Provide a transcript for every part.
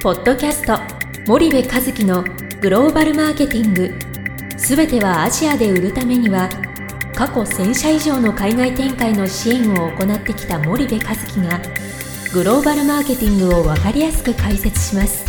ポッドキャスト森部和樹のグローバルマーケティング。すべてはアジアで売るためには過去1000社以上の海外展開の支援を行ってきた森部和樹がグローバルマーケティングを分かりやすく解説します。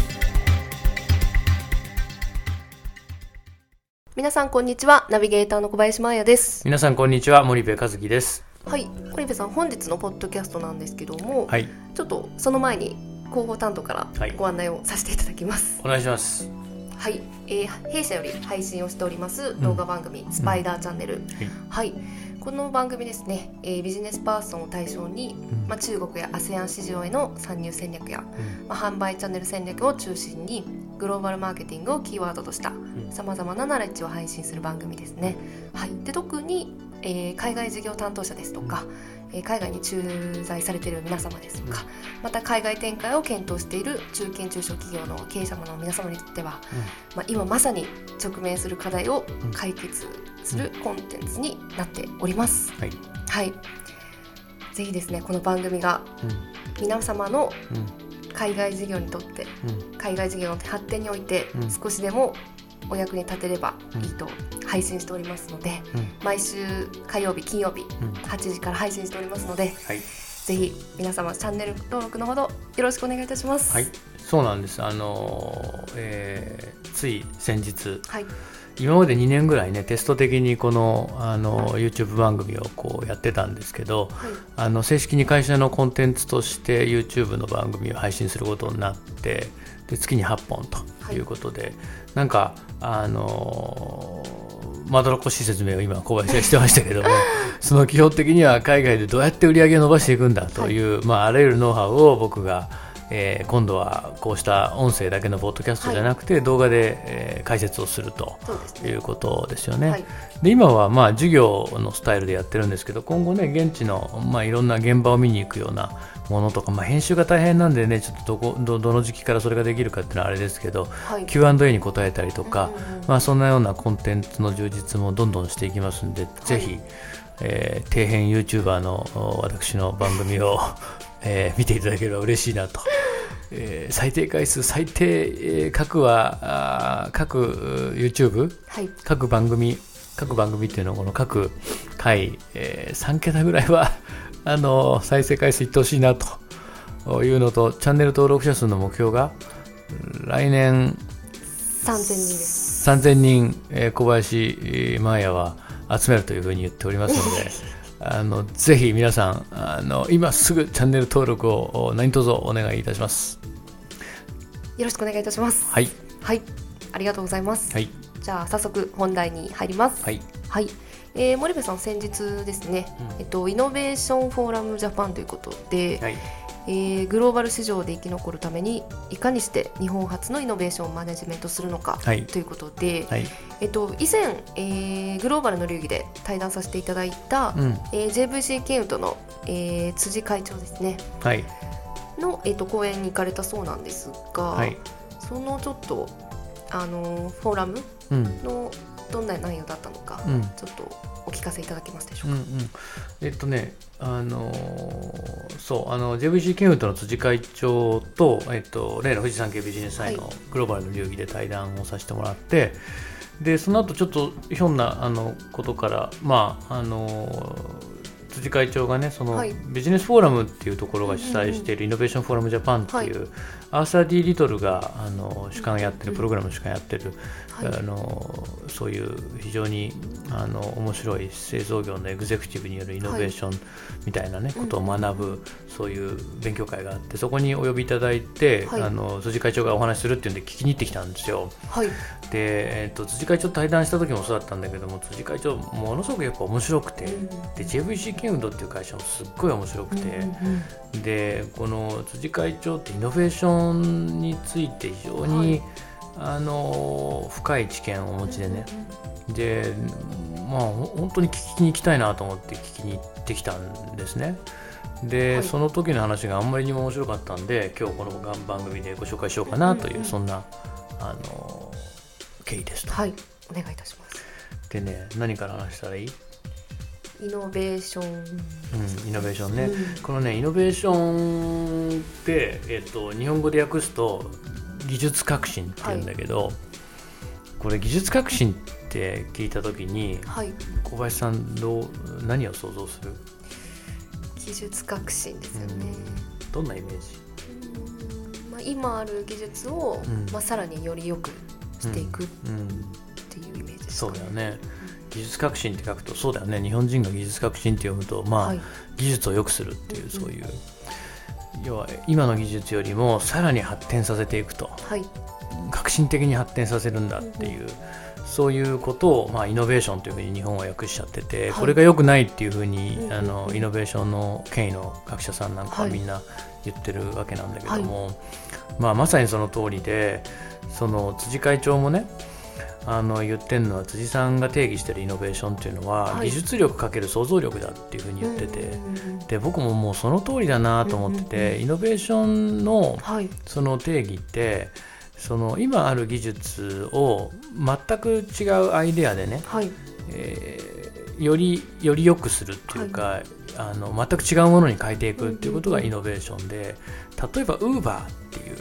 皆さんこんにちは。ナビゲーターの小林真彩です。皆さんこんにちは。森部和樹です。はい。森部さん本日のポッドキャストなんですけども、はい。ちょっとその前に広報担当からはい。ご案内をさせていただきます。お願いします。はい、えー弊社より配信をしております動画番組、スパイダーチャンネル、はい。この番組ですね、えービジネスパーソンを対象に、ん。まあ、中国や ASEAN 市場への参入戦略や、まあ、販売チャンネル戦略を中心にグローバルマーケティングをキーワードとしたん。さまざまなナレッジを配信する番組ですね。はい、で特に、えー海外事業担当者ですとか、えー海外に駐在されている皆様ですとか、また海外展開を検討している中堅中小企業の経営者の皆様にとっては、まあ、今まさに直面する課題を解決するコンテンツになっております。はい。はい、ぜひですねこの番組が皆様の海外事業にとってうん。うん海外事業の発展においてうん。少しでもお役に立てればいいと配信しておりますので、うん。毎週火曜日金曜日うん。8時から配信しておりますのではい。ぜひ皆様チャンネル登録のほどよろしくお願いいたします。はい。そうなんです。あのーえーつい先日はい、今まで2年ぐらいねテスト的にこのあの YouTube 番組をこうやってたんですけどはい。あの正式に会社のコンテンツとして YouTube の番組を配信することになってで月に8本とい。うことで、なんかあのーまどろっこしい説明を今小林がしてましたけども その基本的には海外でどうやって売り上げを伸ばしていくんだという、まあ、あらゆるノウハウを僕が、えー今度はこうした音声だけのポッドキャストじゃなくて、動画で、えー解説をするということですよね。はい。で今はまあ授業のスタイルでやってるんですけど今後ね現地のまあいろんな現場を見に行くようなものとか、まあ、編集が大変なんでねちょっとどこどどの時期からそれができるかっていうのはあれですけどはい。Q&A に答えたりとか、うんうんうんまあ、そんなようなコンテンツの充実もどんどんしていきますんで、ぜひ、えー底辺 YouTuber のお私の番組を、えー見ていただければ嬉しいなと。えー最低回数最低、えー各は各う YouTube はい各番組各番組っていうのはこの各回、えー3桁ぐらいは あの再生回数いってほしいなというのとチャンネル登録者数の目標が来年3000人です。3000人、えー小林えー真彩は集めるというふうに言っておりますので あのぜひ皆さんあの今すぐチャンネル登録をお何卒お願いいたします。よろしくお願いいたします。はい。はい、ありがとうございます。はい。じゃあ早速本題に入ります。はい。はい、えー森部さん先日ですね、うん。えっとイノベーションフォーラムジャパンということで、はいえーグローバル市場で生き残るためにいかにして日本初のイノベーションをマネジメントするのか、はい。ということで、はい。えっと以前、えーグローバルの流儀で対談させていただいた、うん。えー JVC ケンウッドの、えー辻会長ですね。はい。の、えっと講演に行かれたそうなんですが、はい。そのちょっとあのフォーラムうん。のどんな内容だったのか、うん。ちょっとお聞かせいただけますでしょうか？うんうん、えっとね、あのーそう、あの JVC ケンウッドの辻会長と、えっと、例の富士山系ビジネス祭はのグローバルの流儀で対談をさせてもらって、でその後ちょっとひょんなあのことから、まああのー辻会長がねその、はい。ビジネスフォーラムっていうところが主催しているイノベーションフォーラムジャパンっていう、アーサー・ディ・リトルがあの主幹やってる、プログラムの主幹やってる、はい。あのそういう非常にあの面白い製造業のエグゼクティブによるイノベーションみたいな、ねことを学ぶ、そういう勉強会があってそこにお呼びいただいて、はいあの辻会長がお話しするっていうんで聞きに行ってきたんですよ。はい、で、えっと辻会長と対談した時もそうだったんだけども辻会長ものすごくやっぱ面白くて、うんで JVC ケンウッドっていう会社もすっごい面白くて。うんうんでこの辻会長ってイノベーションについて非常に、はいあの深い知見をお持ちでね、でまあほ本当に聞きに行きたいなと思って聞きに行ってきたんですね。で、はい。その時の話があんまりにも面白かったんで今日この番組でご紹介しようかなという、そんなあの経緯ですと。はい、お願いいたします。でね何から話したらいい？イノベーション、うん、イノベーションね、うん。このねイノベーションって、えっと、日本語で訳すと技術革新って言うんだけど、これ技術革新って聞いた時にはい。小林さんどう何を想像する？技術革新ですよね、どんなイメージ？うん。まあ、今ある技術を、うん。まあ、さらにより良くしていくっうん。ていうイメージですかそうだよね。技術革新って書くとそうだよね。日本人が技術革新って読むとまあ、はい。技術を良くするっていううんそういう要は今の技術よりもさらに発展させていくと。はい。革新的に発展させるんだっていう、そういうことを、まあ、イノベーションというふうに日本は訳しちゃってて、はい。これが良くないっていうふうに、うんあのイノベーションの権威の学者さんなんかははいみんな言ってるわけなんだけども、まあ、まさにその通りでその辻会長もねあの言ってるのは辻さんが定義してるイノベーションっていうのは、はい。技術力かける想像力だっていうふうに言ってて。で僕ももうその通りだなと思ってて、イノベーションのはい。その定義ってその今ある技術を全く違うアイデアでね、はい。えーよりより良くするっていうか、あの全く違うものに変えていくっていうことがイノベーションで例えば Uber っていう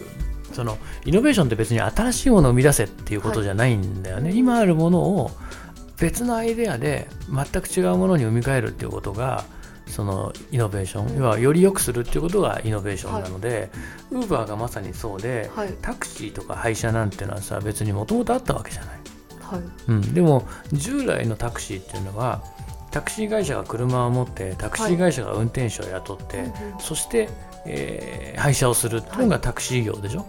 そのイノベーションって別に新しいものを生み出せっていうことじゃないんだよね、はい。今あるものを別のアイデアで全く違うものに生み変えるっていうことがそのイノベーション、うん要はより良くするっていうことがイノベーションなので、ウーバーがまさにそうで、はい。タクシーとか配車なんてのはさ別にもともとあったわけじゃない、はい。うん、でも従来のタクシーっていうのはタクシー会社が車を持ってタクシー会社が運転手を雇って、うんうん。そして、えー配車をするっていうのがタクシー業でしょ、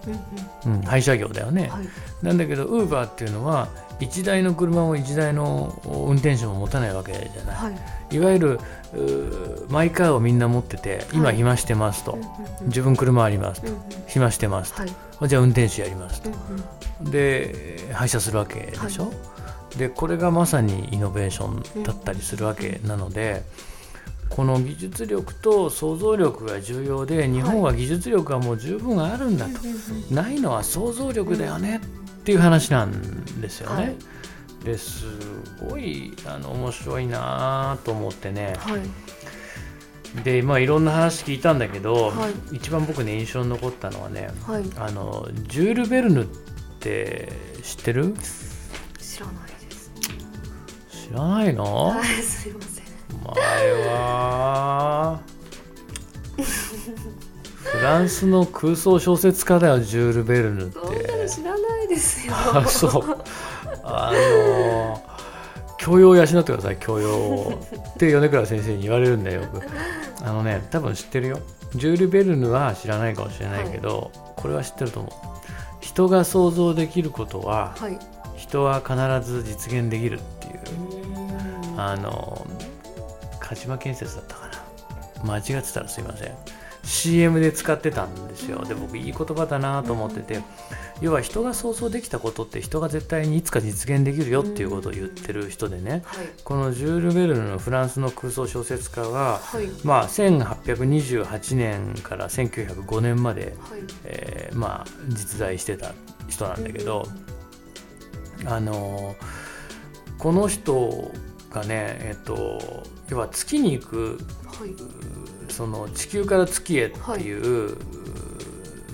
うんうん、配車業だよね、うんはい。なんだけどウーバーっていうのは1台の車も1台の運転手も持たないわけじゃない、はい。い、わゆるマイカーをみんな持ってて今はい。暇してますと、自分車ありますと、暇してますと、はい。じゃあ運転手やりますと。で配車するわけでしょ、でこれがまさにイノベーションだったりするわけなので、この技術力と想像力が重要で日本は技術力がもう十分あるんだと、ないのは想像力だよね。っていう話なんですよね。はい。ですごいあの面白いなと思ってね。はい。でまあいろんな話聞いたんだけど、はい。一番僕ね印象に残ったのはねはい。あのジュール・ベルヌって知ってる？知らないです。知らないの？はいすいません前は。フランスの空想小説家だよジュール・ベルヌっそんなのて。知らないですよあそう。あの教養を養ってください教養。をって米倉先生に言われるんだよよく。あのね多分知ってるよ。ジュール・ベルヌは知らないかもしれないけど、これは知ってると思う。人が想像できることははい。人は必ず実現できるっていう。ああの鹿島建設だったかな。間違ってたらすいません。CM で使ってたんですよ。で僕いい言葉だなと思ってて。要は人が想像できたことって人が絶対にいつか実現できるよっていうことを言ってる人でね。はい。このジュール・ベルヌのフランスの空想小説家ははい。まあ1828年から1905年まではい。えーまあ実在してた人なんだけど、あのこの人がねえっと要は月に行くはい。うその地球から月へっていう、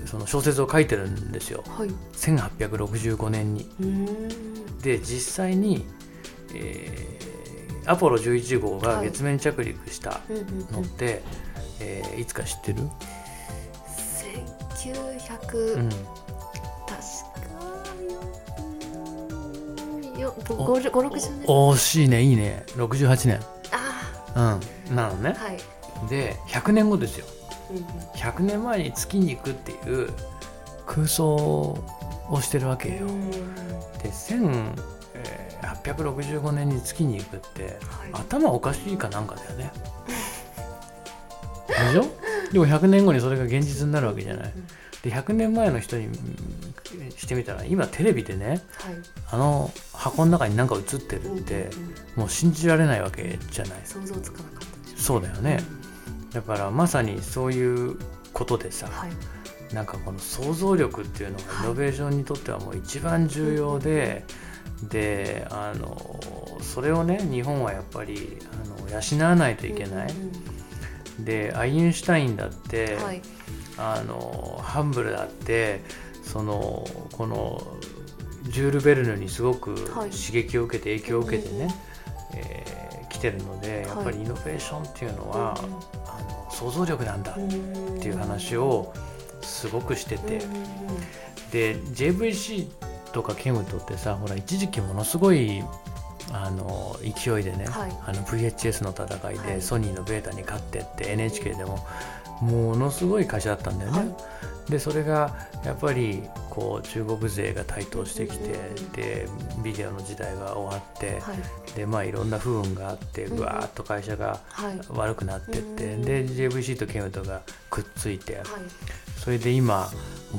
その小説を書いてるんですよ。はい。1865年に。で実際に、えーアポロ11号が月面着陸したのって、えーいつか知ってる、1900、うん確かよ56年お惜しいねいいね。68年あうんなのね。あはい、で100年後ですよ。うんうん。100年前に月に行くっていう空想をしてるわけよ。で1865年に月に行くってはい。頭おかしいかなんかだよね。でしょ？でも100年後にそれが現実になるわけじゃない。で100年前の人にうんしてみたら今テレビでねはい。あの箱の中に何か映ってるってうんうんもう信じられないわけじゃない。想像つかなかったそうだよね。だからまさにそういうことでさ、はい。なんかこの想像力っていうのがイノベーションにとってはもう一番重要で、であのそれをね日本はやっぱりあの養わないといけない、うんでアインシュタインだって、うんはい。あのハンブルだってそそのこのジュール・ベルヌにすごくはい。刺激を受けて影響を受けてね、うんえー来てるのでやっぱりイノベーションっていうのは、あの想像力なんだっっていう話をすごくしてて、で JVC とかケムトってさほら一時期ものすごいあの勢いでね、はい。あの VHS の戦いで、はい。ソニーのベータに勝ってって NHK でもものすごい会社だったんだよね。はい。でそれがやっぱりこう中国勢が台頭してきて、うん。でビデオの時代が終わって、はい。でまあいろんな不運があってうん。ぐわーっと会社がはい。悪くなってって、うん。で JVC とケムトがくっついて、はいそれで今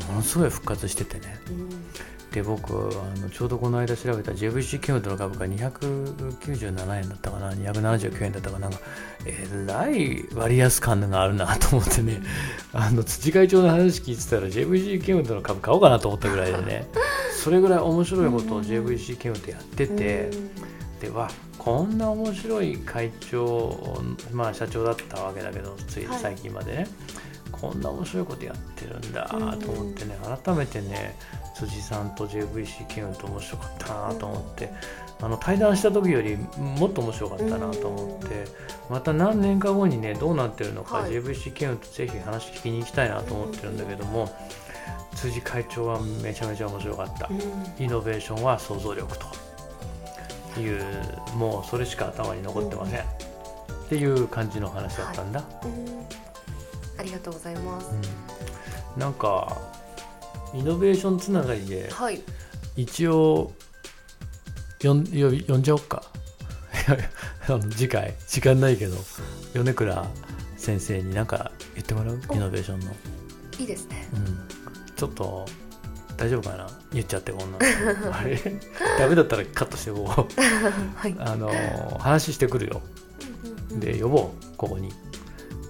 ものすごい復活しててね。うん。で僕あのちょうどこの間調べた JVC ケムトの株価297円だったかな。279円だったかな。えらい割安感があるなと思ってね。あの土会長の話聞いてたら JVC ケムトの株買おうかなと思ったぐらいでね。それぐらい面白いことを JVC ケムトやっててでわこんな面白い会長まあ社長だったわけだけどついはい。最近までね、こんな面白いことやってるんだと思ってね改めてね辻さんと JVC ケムト面白かったなと思って、あの対談した時よりもっと面白かったなと思って、また何年か後にねどうなってるのか、はい。JVC ケムトぜひ話聞きに行きたいなと思ってるんだけども、辻会長はめちゃめちゃ面白かった。イノベーションは想像力というもうそれしか頭に残ってません、っていう感じの話だったんだ、ありがとうございます。うん。なんかイノベーションつながりではい。一応よんよ呼んじゃおっか。次回。時間ないけど米倉先生に何か言ってもらう？お。イノベーションの、いいですね。うん、ちょっと大丈夫かな？言っちゃってこんなのあれ？ダメだったらカットしてこう。はい。あの話してくるよ。で呼ぼう。ここに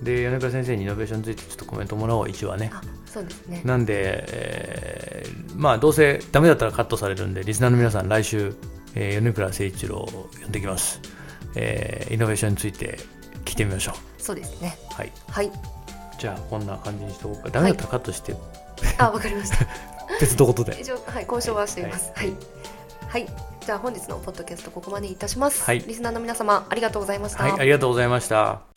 で米倉先生にイノベーションについてちょっとコメントもらおう一応はね。あそうですね。なんで、えーまあどうせダメだったらカットされるんでリスナーの皆さん来週、えー米倉誠一郎を呼んできます、えーイノベーションについて聞いてみましょそうですね。うはい。はい。じゃあこんな感じにしておこうか。ダメだったらカットして、あわかりました。別のことで。以上はい交渉はしています。はい。はい。じゃあ本日のポッドキャストここまでいたします、はい。リスナーの皆様ありがとうございました、はいありがとうございました